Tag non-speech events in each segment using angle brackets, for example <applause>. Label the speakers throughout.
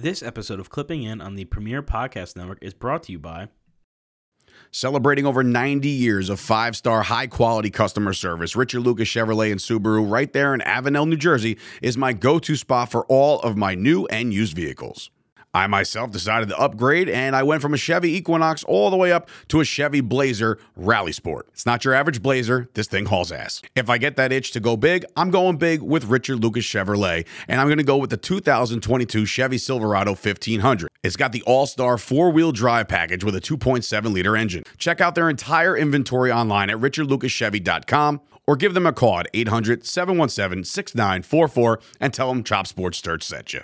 Speaker 1: This episode of Clipping In on the Premier Podcast Network is brought to you by
Speaker 2: Celebrating over 90 years of five star, high quality customer service, Richard Lucas Chevrolet and Subaru, right there in Avenel, New Jersey, is my go to spot for all of my new and used vehicles. I myself decided to upgrade and I went from a Chevy Equinox all the way up to a Chevy Blazer Rally Sport. It's not your average Blazer, this thing hauls ass. If I get that itch to go big, I'm going big with Richard Lucas Chevrolet and I'm going to go with the 2022 Chevy Silverado 1500. It's got the all star four wheel drive package with a 2.7 liter engine. Check out their entire inventory online at richardlucaschevy.com or give them a call at 800 717 6944 and tell them Chop Sports Sturch sent you.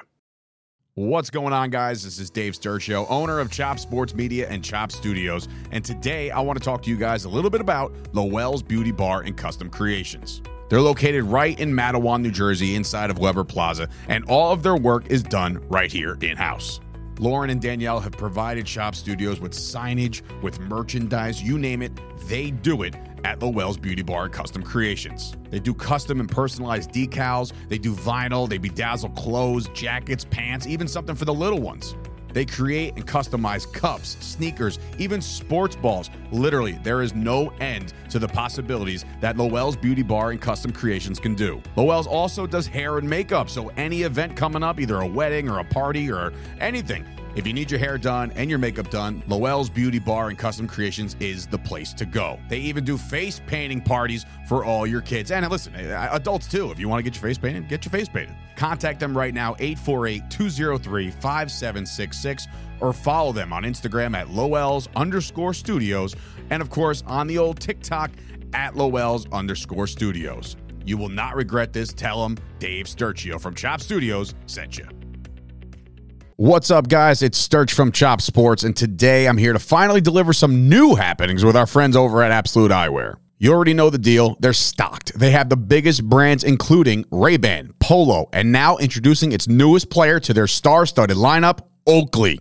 Speaker 2: What's going on, guys? This is Dave Sturchio, owner of Chop Sports Media and Chop Studios. And today I want to talk to you guys a little bit about Lowell's Beauty Bar and Custom Creations. They're located right in Matawan, New Jersey, inside of Weber Plaza, and all of their work is done right here in house. Lauren and Danielle have provided Chop Studios with signage, with merchandise, you name it, they do it at Lowell's Beauty Bar Custom Creations. They do custom and personalized decals, they do vinyl, they bedazzle clothes, jackets, pants, even something for the little ones. They create and customize cups, sneakers, even sports balls. Literally, there is no end to the possibilities that Lowell's Beauty Bar and Custom Creations can do. Lowell's also does hair and makeup, so any event coming up, either a wedding or a party or anything, if you need your hair done and your makeup done, Lowell's Beauty Bar and Custom Creations is the place to go. They even do face painting parties for all your kids. And listen, uh, adults too. If you want to get your face painted, get your face painted. Contact them right now, 848 203 5766, or follow them on Instagram at Lowell's underscore studios. And of course, on the old TikTok at Lowell's underscore studios. You will not regret this. Tell them Dave Sturchio from Chop Studios sent you. What's up, guys? It's Sturch from Chop Sports, and today I'm here to finally deliver some new happenings with our friends over at Absolute Eyewear. You already know the deal. They're stocked. They have the biggest brands, including Ray-Ban, Polo, and now introducing its newest player to their star-studded lineup, Oakley.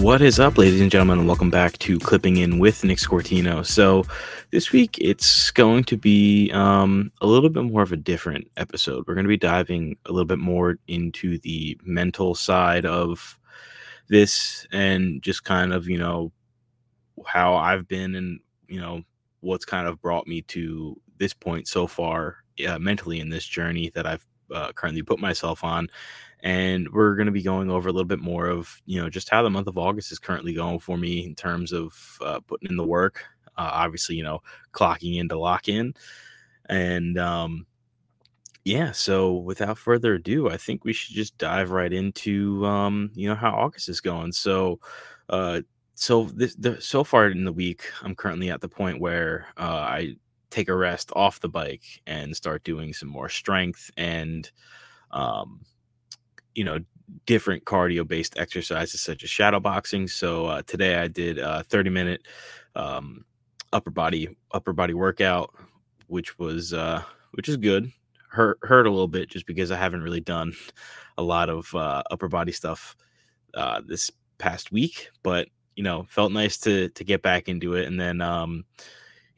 Speaker 1: What is up, ladies and gentlemen, and welcome back to Clipping In with Nick Scortino. So, this week it's going to be um, a little bit more of a different episode. We're going to be diving a little bit more into the mental side of this and just kind of, you know, how I've been and, you know, what's kind of brought me to this point so far uh, mentally in this journey that I've uh, currently put myself on and we're going to be going over a little bit more of you know just how the month of august is currently going for me in terms of uh, putting in the work uh, obviously you know clocking in to lock in and um yeah so without further ado i think we should just dive right into um you know how august is going. So uh so this the, so far in the week i'm currently at the point where uh i take a rest off the bike and start doing some more strength and um you know different cardio based exercises such as shadow boxing. So uh, today i did a 30 minute um, upper body upper body workout which was uh, which is good. Hurt hurt a little bit just because i haven't really done a lot of uh, upper body stuff uh, this past week. But you know felt nice to to get back into it and then um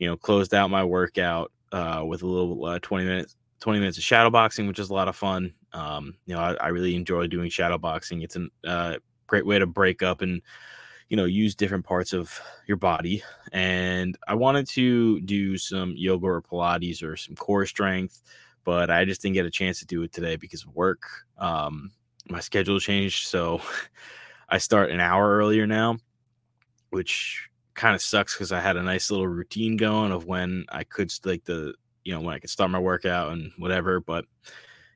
Speaker 1: you know closed out my workout uh, with a little uh, 20 minutes 20 minutes of shadow boxing which is a lot of fun um, you know, I, I, really enjoy doing shadow boxing. It's a uh, great way to break up and you know use different parts of your body. And I wanted to do some yoga or Pilates or some core strength, but I just didn't get a chance to do it today because of work. Um, my schedule changed, so <laughs> I start an hour earlier now, which kind of sucks because I had a nice little routine going of when I could like the you know when I could start my workout and whatever, but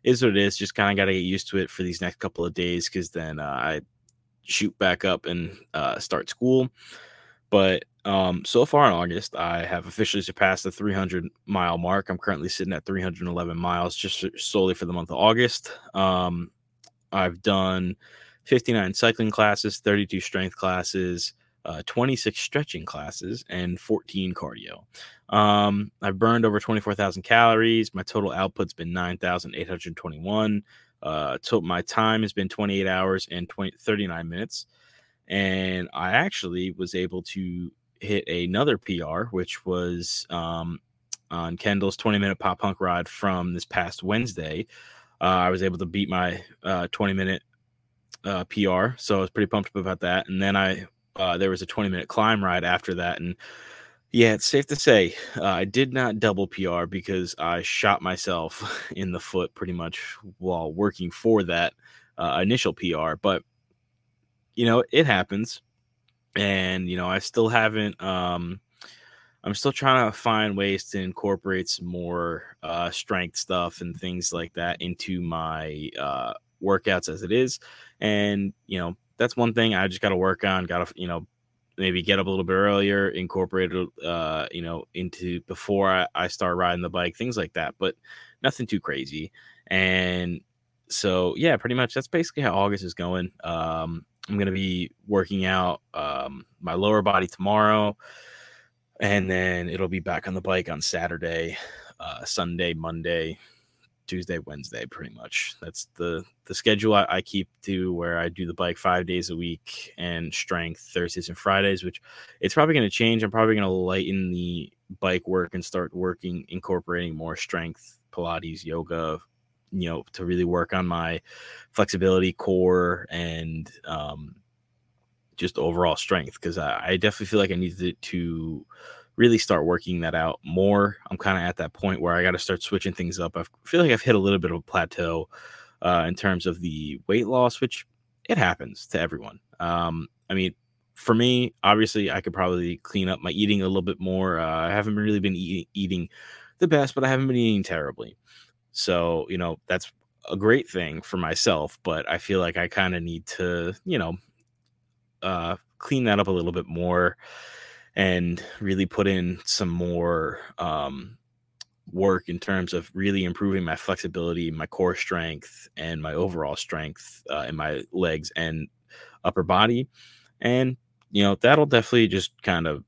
Speaker 1: is what it is. Just kind of got to get used to it for these next couple of days because then uh, I shoot back up and uh, start school. But Um, so far in August, I have officially surpassed the 300 mile mark. I'm currently sitting at 311 miles just solely for the month of August. Um, I've done 59 cycling classes, 32 strength classes, uh, 26 stretching classes, and 14 cardio. Um, I've burned over 24,000 calories. My total output's been 9,821. Uh, so my time has been 28 hours and 20, 39 minutes. And I actually was able to hit another PR, which was um, on Kendall's 20 minute pop punk ride from this past Wednesday. Uh, I was able to beat my uh, 20 minute uh, PR, so I was pretty pumped up about that. And then I uh, there was a 20 minute climb ride after that, and yeah, it's safe to say uh, I did not double PR because I shot myself <laughs> in the foot pretty much while working for that uh, initial PR. But you know, it happens and you know i still haven't um i'm still trying to find ways to incorporate some more uh strength stuff and things like that into my uh workouts as it is and you know that's one thing i just got to work on got to you know maybe get up a little bit earlier incorporate it uh you know into before I, I start riding the bike things like that but nothing too crazy. And so yeah pretty much that's basically how august is going. Um I'm to be working out um, my lower body tomorrow, and then it'll be back on the bike on Saturday, uh, Sunday, Monday, Tuesday, Wednesday, pretty much. That's the the schedule I, I, keep to where I do the bike five days a week and strength Thursdays and Fridays, which it's probably going to change. I'm probably going to lighten the bike work and start working, incorporating more strength, Pilates, yoga, you know to really work on my flexibility core and um, just overall strength because I, I, definitely feel like I need to, to really start working that out more. I'm kind of at that point where I got to start switching things up. I feel like I've hit a little bit of a plateau uh, in terms of the weight loss, which it happens to everyone. Um, I mean, for me, obviously, I could probably clean up my eating a little bit more. Uh, I haven't really been eat- eating the best, but I haven't been eating terribly. So, you know, that's a great thing for myself, but I feel like I kind of need to, you know, uh, clean that up a little bit more and really put in some more um, work in terms of really improving my flexibility, my core strength, and my overall strength uh, in my legs and upper body. And, you know, that'll definitely just kind of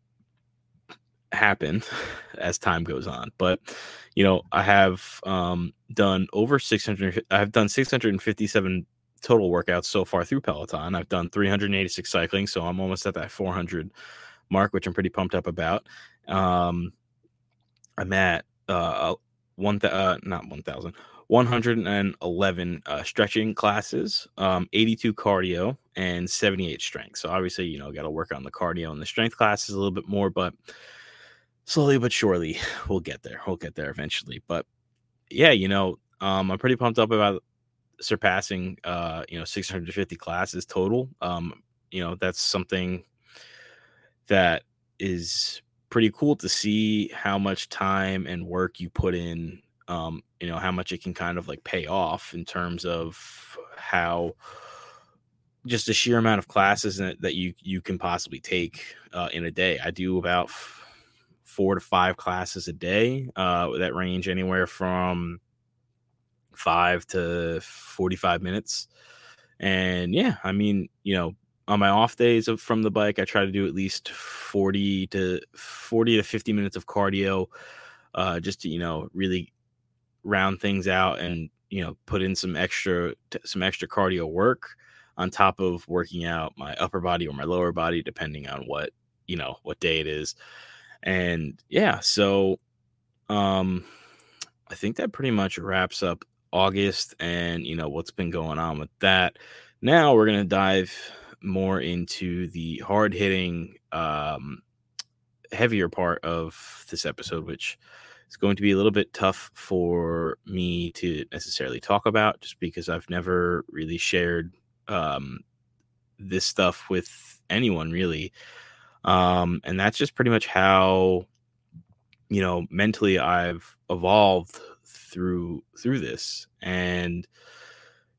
Speaker 1: happen <laughs> as time goes on. But you know, I have um, done over 600. I've done 657 total workouts so far through Peloton. I've done 386 cycling, so I'm almost at that 400 mark, which I'm pretty pumped up about. Um, I'm at uh, one th- uh, not 1,000. 111 uh, stretching classes, um, 82 cardio, and 78 strength. So obviously, you know, got to work on the cardio and the strength classes a little bit more, but slowly but surely we'll get there. We'll get there eventually. But yeah, you know, um, I'm pretty pumped up about surpassing uh, you know, 650 classes total. Um, you know, that's something that is pretty cool to see how much time and work you put in um, you know, how much it can kind of like pay off in terms of how just the sheer amount of classes that, you you can possibly take uh, in a day. I do about four to five classes a day uh, that range anywhere from five to 45 minutes. And yeah, I mean, you know, on my off days of from the bike, I try to do at least 40 to 40 to 50 minutes of cardio uh, just to, you know, really round things out and, you know, put in some extra, some extra cardio work on top of working out my upper body or my lower body, depending on what, you know, what day it is. And yeah, so um I think that pretty much wraps up August and you know what's been going on with that. Now we're going to dive more into the hard hitting um heavier part of this episode which is going to be a little bit tough for me to necessarily talk about just because I've never really shared um this stuff with anyone really. Um, and that's just pretty much how you know mentally I've evolved through through this. And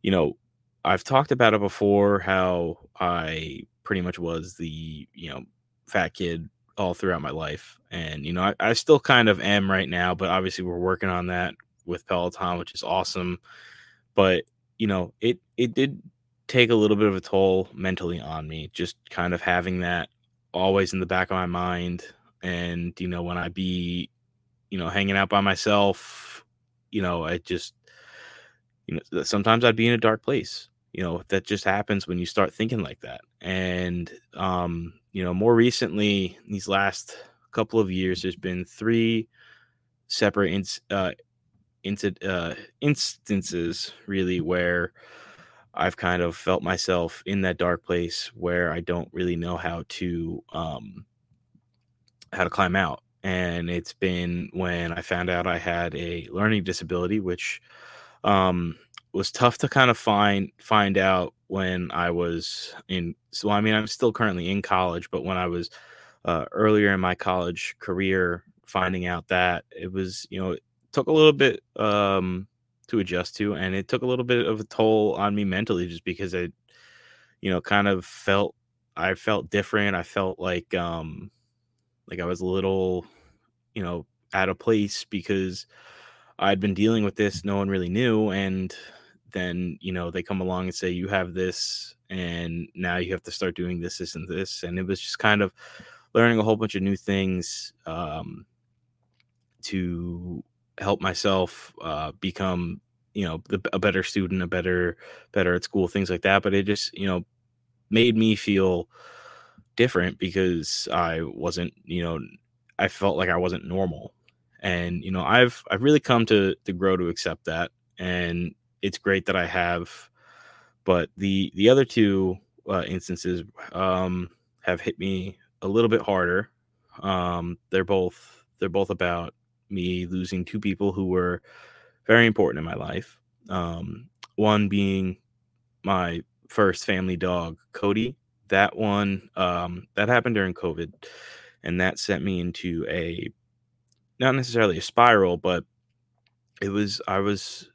Speaker 1: you know I've talked about it before how I pretty much was the you know fat kid all throughout my life. And, you know, I, I still kind of am right now, but obviously we're working on that with Peloton, which is awesome. But, you know, it it did take a little bit of a toll mentally on me, just kind of having that always in the back of my mind. And, you know, when I be, you know, hanging out by myself, you know, I just you know, sometimes I'd be in a dark place. You know, that just happens when you start thinking like that. And um, you know, more recently, these last couple of years, there's been three separate ins- uh, into uh, instances really where I've kind of felt myself in that dark place where I don't really know how to um, how to climb out. And it's been when I found out I had a learning disability, which um, was tough to kind of find find out when I was in. So I mean, I'm still currently in college, but when I was uh, earlier in my college career, finding out that it was, you know, it took a little bit um, to adjust to, and it took a little bit of a toll on me mentally, just because I, you know, kind of felt I felt different. I felt like um, like I was a little, you know, out of place because I'd been dealing with this. No one really knew, and then you know they come along and say you have this and now you have to start doing this this and this and it was just kind of learning a whole bunch of new things um, to help myself uh, become you know a better student a better better at school things like that but it just you know made me feel different because i wasn't you know i felt like i wasn't normal and you know i've i've really come to to grow to accept that and it's great that I have. But the the other two uh, instances um, have hit me a little bit harder. Um, they're both they're both about me losing two people who were very important in my life. Um, one being my first family dog, Cody. That one um, that happened during COVID, and that sent me into a not necessarily a spiral, but it was I was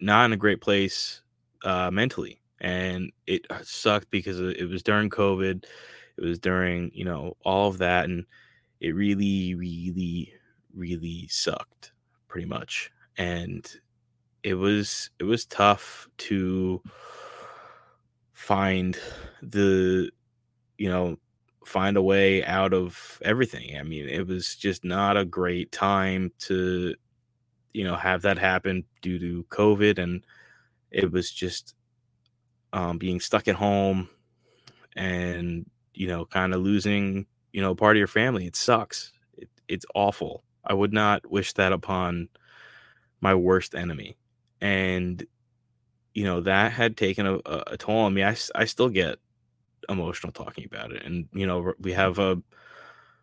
Speaker 1: not in a great place uh, mentally, and it uh, sucked because it was during COVID. It was during you know all of that, and it really, really, really sucked pretty much. And it was it was tough to find the you know find a way out of everything. I mean, it was just not a great time to you know have that happen due to COVID, and it was just um, being stuck at home and you know kind of losing you know part of your family. It sucks. It, it's awful. I would not wish that upon my worst enemy, and you know that had taken a, a toll on me. I, I still get emotional talking about it, and you know we have a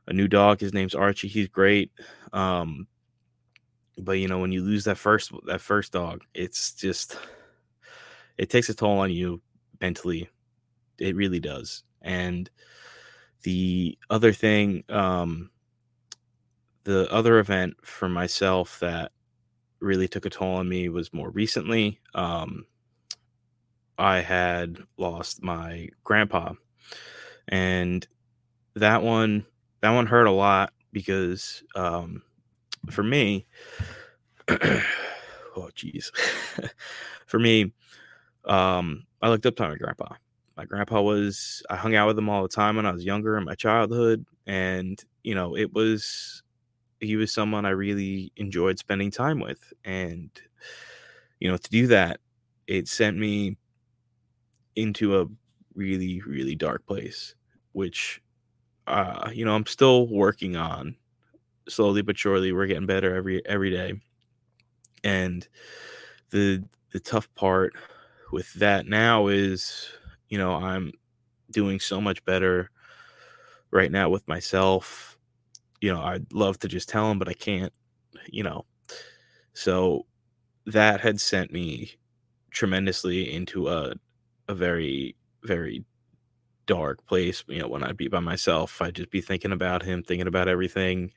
Speaker 1: a new dog. His name's Archie. He's great. Um, but you know when you lose that first that first dog it's just it takes a toll on you mentally. It really does. And the other thing um the other event for myself that really took a toll on me was more recently um i had lost my grandpa. And that one that one hurt a lot because um for me, <clears throat> oh jeez, <laughs> for me, um, I looked up to my grandpa. My grandpa was I hung out with him all the time when I was younger in my childhood, and you know it was he was someone I really enjoyed spending time with, and you know to do that, it sent me into a really really dark place, which uh, you know I'm still working on slowly but surely we're getting better every every day. And the the tough part with that now is you know i'm doing so much better right now with myself. You know i'd love to just tell him but i can't you know. So that had sent me tremendously into a a very very dark place you know when i'd be by myself i'd just be thinking about him thinking about everything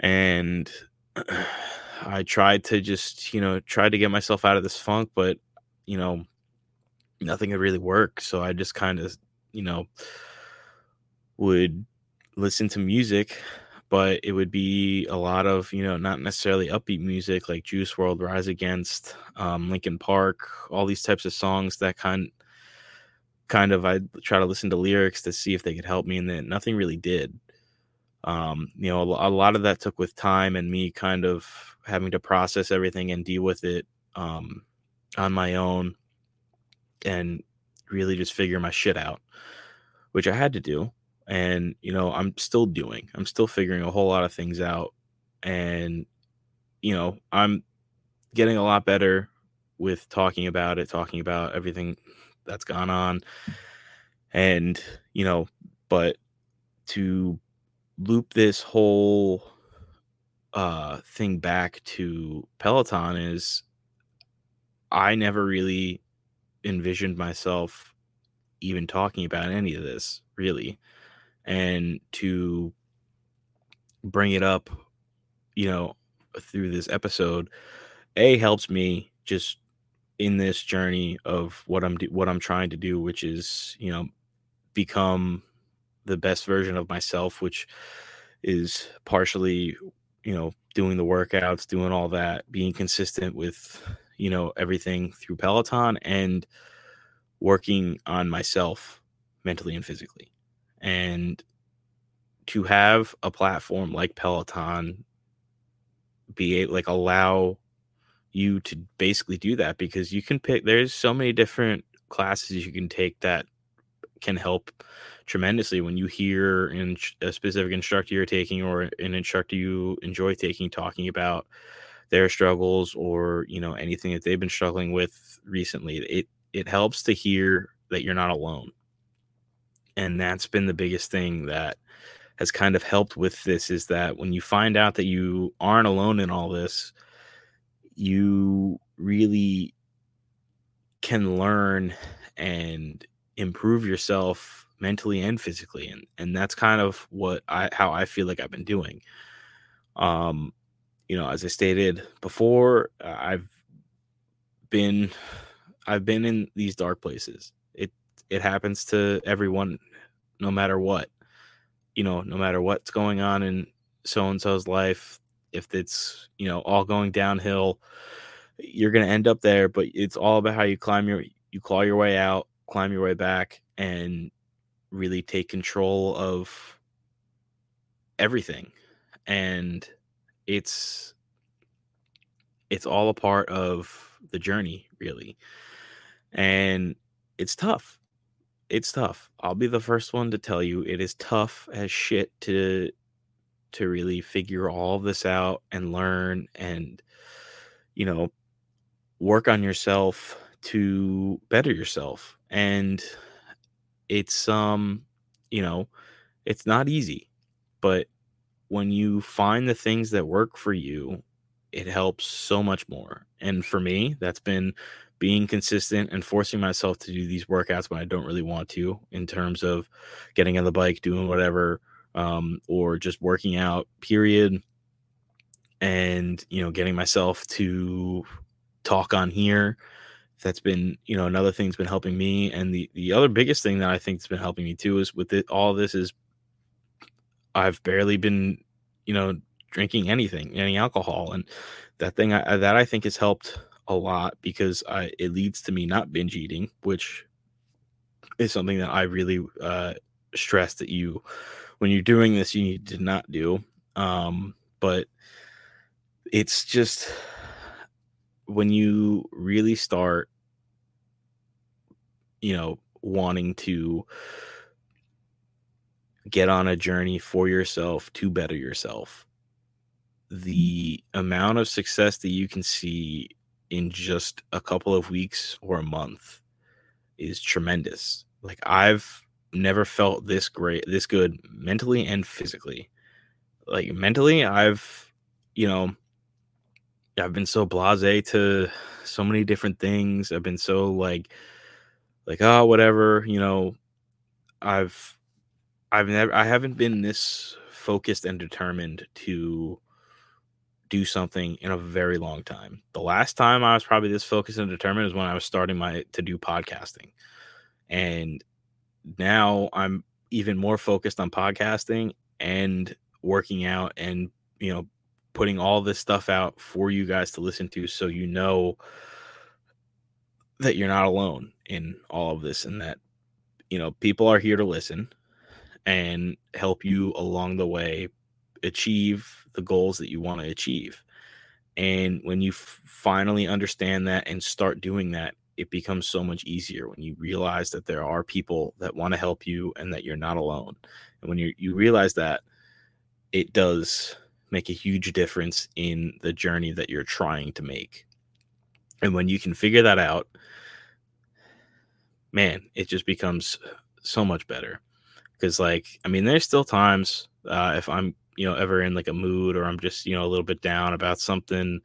Speaker 1: and I tried to just, you know, try to get myself out of this funk, but you know, nothing had really worked. So I just kind of, you know, would listen to music, but it would be a lot of, you know, not necessarily upbeat music like Juice WRLD, Rise Against, um, Park, all these types of songs that kind kind of I try to listen to lyrics to see if they could help me, and then nothing really did. Um, you know, a, a lot of that took with time and me kind of having to process everything and deal with it um, on my own, and really just figure my shit out, which I had to do. And you know, I'm still doing. I'm still figuring a whole lot of things out, and you know, I'm getting a lot better with talking about it, talking about everything that's gone on. And, you know, but to loop this whole uh thing back to Peloton is I never really envisioned myself even talking about any of this, really. And to bring it up, you know, through this episode, A helps me just in this journey of what I'm do- what I'm trying to do, which is you know become the best version of myself, which is partially you know doing the workouts, doing all that, being consistent with you know everything through Peloton and working on myself mentally and physically. And to have a platform like Peloton be like allow you to basically do that because you can pick there's so many different classes you can take that can help tremendously when you hear in a specific instructor you're taking or an instructor you enjoy taking talking about their struggles or you know anything that they've been struggling with recently it it helps to hear that you're not alone. And that's been the biggest thing that has kind of helped with this is that when you find out that you aren't alone in all this you really can learn and improve yourself mentally and physically and and that's kind of what I how I feel like I've been doing. Um you know as I stated before uh, I've been I've been in these dark places. It it happens to everyone no matter what. You know no matter what's going on in so and so's life if it's you know all going downhill you're going to end up there but it's all about how you climb your you claw your way out climb your way back and really take control of everything and it's it's all a part of the journey really and it's tough. It's tough. I'll be the first one to tell you it is tough as shit to to really figure all this out and learn and you know work on yourself to better yourself and it's um you know it's not easy but when you find the things that work for you it helps so much more and for me that's been being consistent and forcing myself to do these workouts when I don't really want to in terms of getting on the bike doing whatever um, or just working out, period. And, you know, getting myself to talk on here. That's been, you know, another thing that's been helping me. And the, the other biggest thing that I think has been helping me too is with it, all this is I've barely been, you know, drinking anything, any alcohol. And that thing I, that I think has helped a lot because I, it leads to me not binge eating, which is something that I really uh, stress that you when you're doing this you need to not do um but it's just when you really start you know wanting to get on a journey for yourself to better yourself mm-hmm. the amount of success that you can see in just a couple of weeks or a month is tremendous like i've never felt this great, this good mentally and physically. Like mentally, I've, you know, I've been so blasé to so many different things. I've been so like, like, oh, whatever, you know, I've, I've never, I haven't been this focused and determined to do something in a very long time. The last time I was probably this focused and determined is when I was starting my to do podcasting. And now I'm even more focused on podcasting and working out and you know putting all this stuff out for you guys to listen to so you know that you're not alone in all of this and that you know people are here to listen and help you along the way achieve the goals that you want to achieve. And when you f- finally understand that and start doing that it becomes so much easier when you realize that there are people that want to help you and that you're not alone. And when you you realize that it does make a huge difference in the journey that you're trying to make. And when you can figure that out, man, it just becomes so much better. Because, like, I mean, there's still times uh, if I'm, you know, ever in like a mood or I'm just, you know, a little bit down about something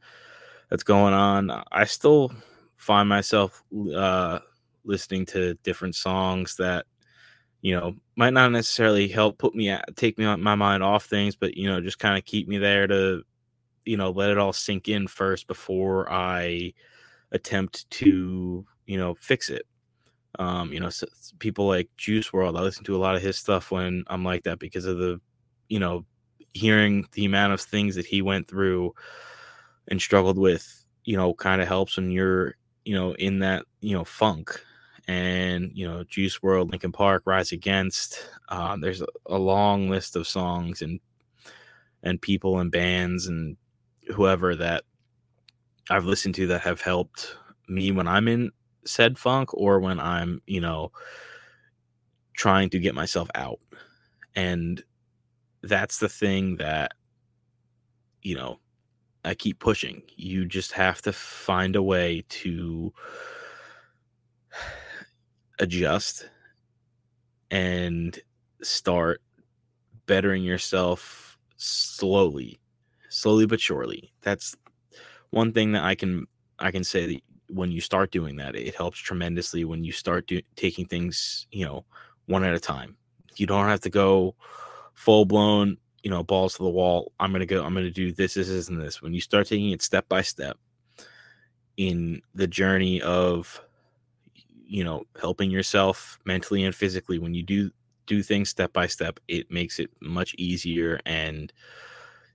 Speaker 1: that's going on, I still find myself uh, listening to different songs that you know, might not necessarily help put me at, take me my mind off things, but you know, just kind of keep me there to, you know, let it all sink in first before I attempt to, you know, fix it. Um, you know, so people like Juice WRLD, I listen to a lot of his stuff when I'm like that because of the, you know, hearing the amount of things that he went through and struggled with, you know, kind of helps when you're, you know, in that, you know, funk and you know Juice WRLD, Linkin Park, Rise Against. Um, there's a, long list of songs and and people and bands and whoever that I've listened to that have helped me when I'm in said funk or when I'm you know trying to get myself out, and that's the thing that you know I keep pushing. You just have to find a way to adjust and start bettering yourself slowly slowly but surely. That's one thing that i can i can say that when you start doing that it helps tremendously when you start do, taking things you know one at a time. You don't have to go full blown you know balls to the wall i'm gonna go i'm gonna do this this, this and this. When you start taking it step by step in the journey of you know helping yourself mentally and physically when you do do things step by step it makes it much easier and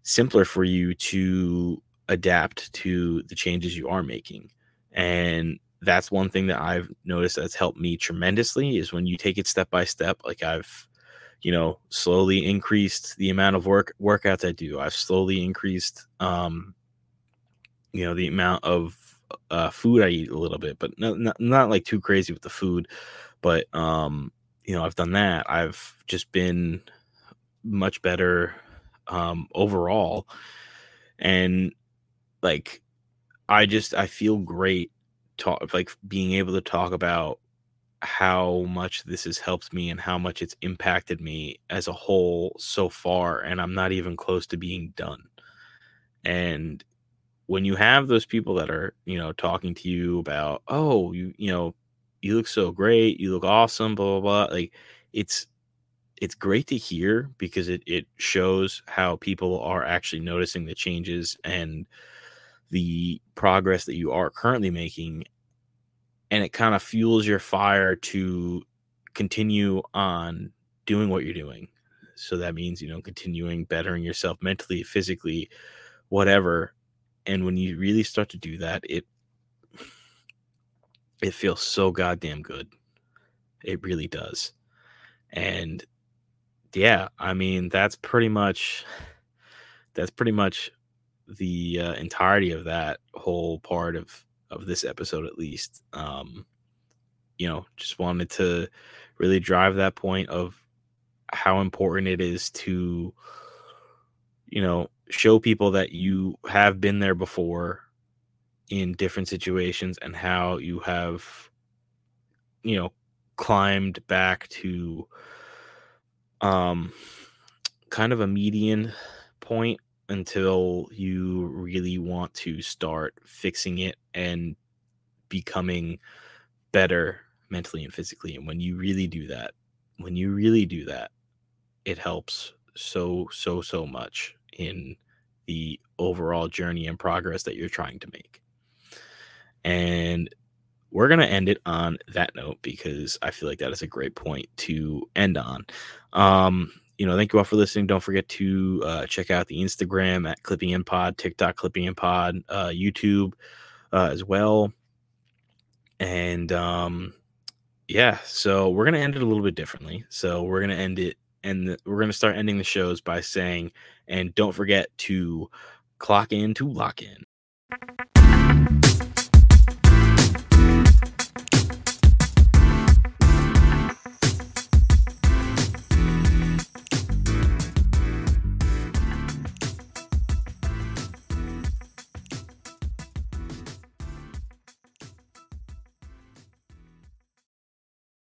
Speaker 1: simpler for you to adapt to the changes you are making. And that's one thing that i've noticed that's helped me tremendously is when you take it step by step like i've you know slowly increased the amount of work workouts i do. I've slowly increased um you know the amount of uh, food I eat a little bit, but not, not, not like too crazy with the food. But um, you know, I've done that. I've just been much better um, overall, and like I just I feel great talk like being able to talk about how much this has helped me and how much it's impacted me as a whole so far and I'm not even close to being done. And when you have those people that are you know talking to you about oh you you know you look so great you look awesome blah blah blah like it's it's great to hear because it it shows how people are actually noticing the changes and the progress that you are currently making and it kind of fuels your fire to continue on doing what you're doing. So that means you know continuing bettering yourself mentally physically whatever and when you really start to do that it it feels so goddamn good. It really does. And yeah i mean that's pretty much that's pretty much the uh, entirety of that whole part of of this episode at least. Um you know just wanted to really drive that point of how important it is to you know show people that you have been there before in different situations and how you have you know climbed back to um kind of a median point until you really want to start fixing it and becoming better mentally and physically and when you really do that when you really do that it helps so so so much in the overall journey and progress that you're trying to make. And we're going to end it on that note because I feel like that is a great point to end on. Um, you know, thank you all for listening. Don't forget to uh, check out the Instagram at Clipping in Pod, TikTok Clipping in Pod, uh, YouTube uh, as well. And um, yeah, so we're gonna end it a little bit differently. So we're gonna end it, and we're gonna start ending the shows by saying, and don't forget to clock in to lock in.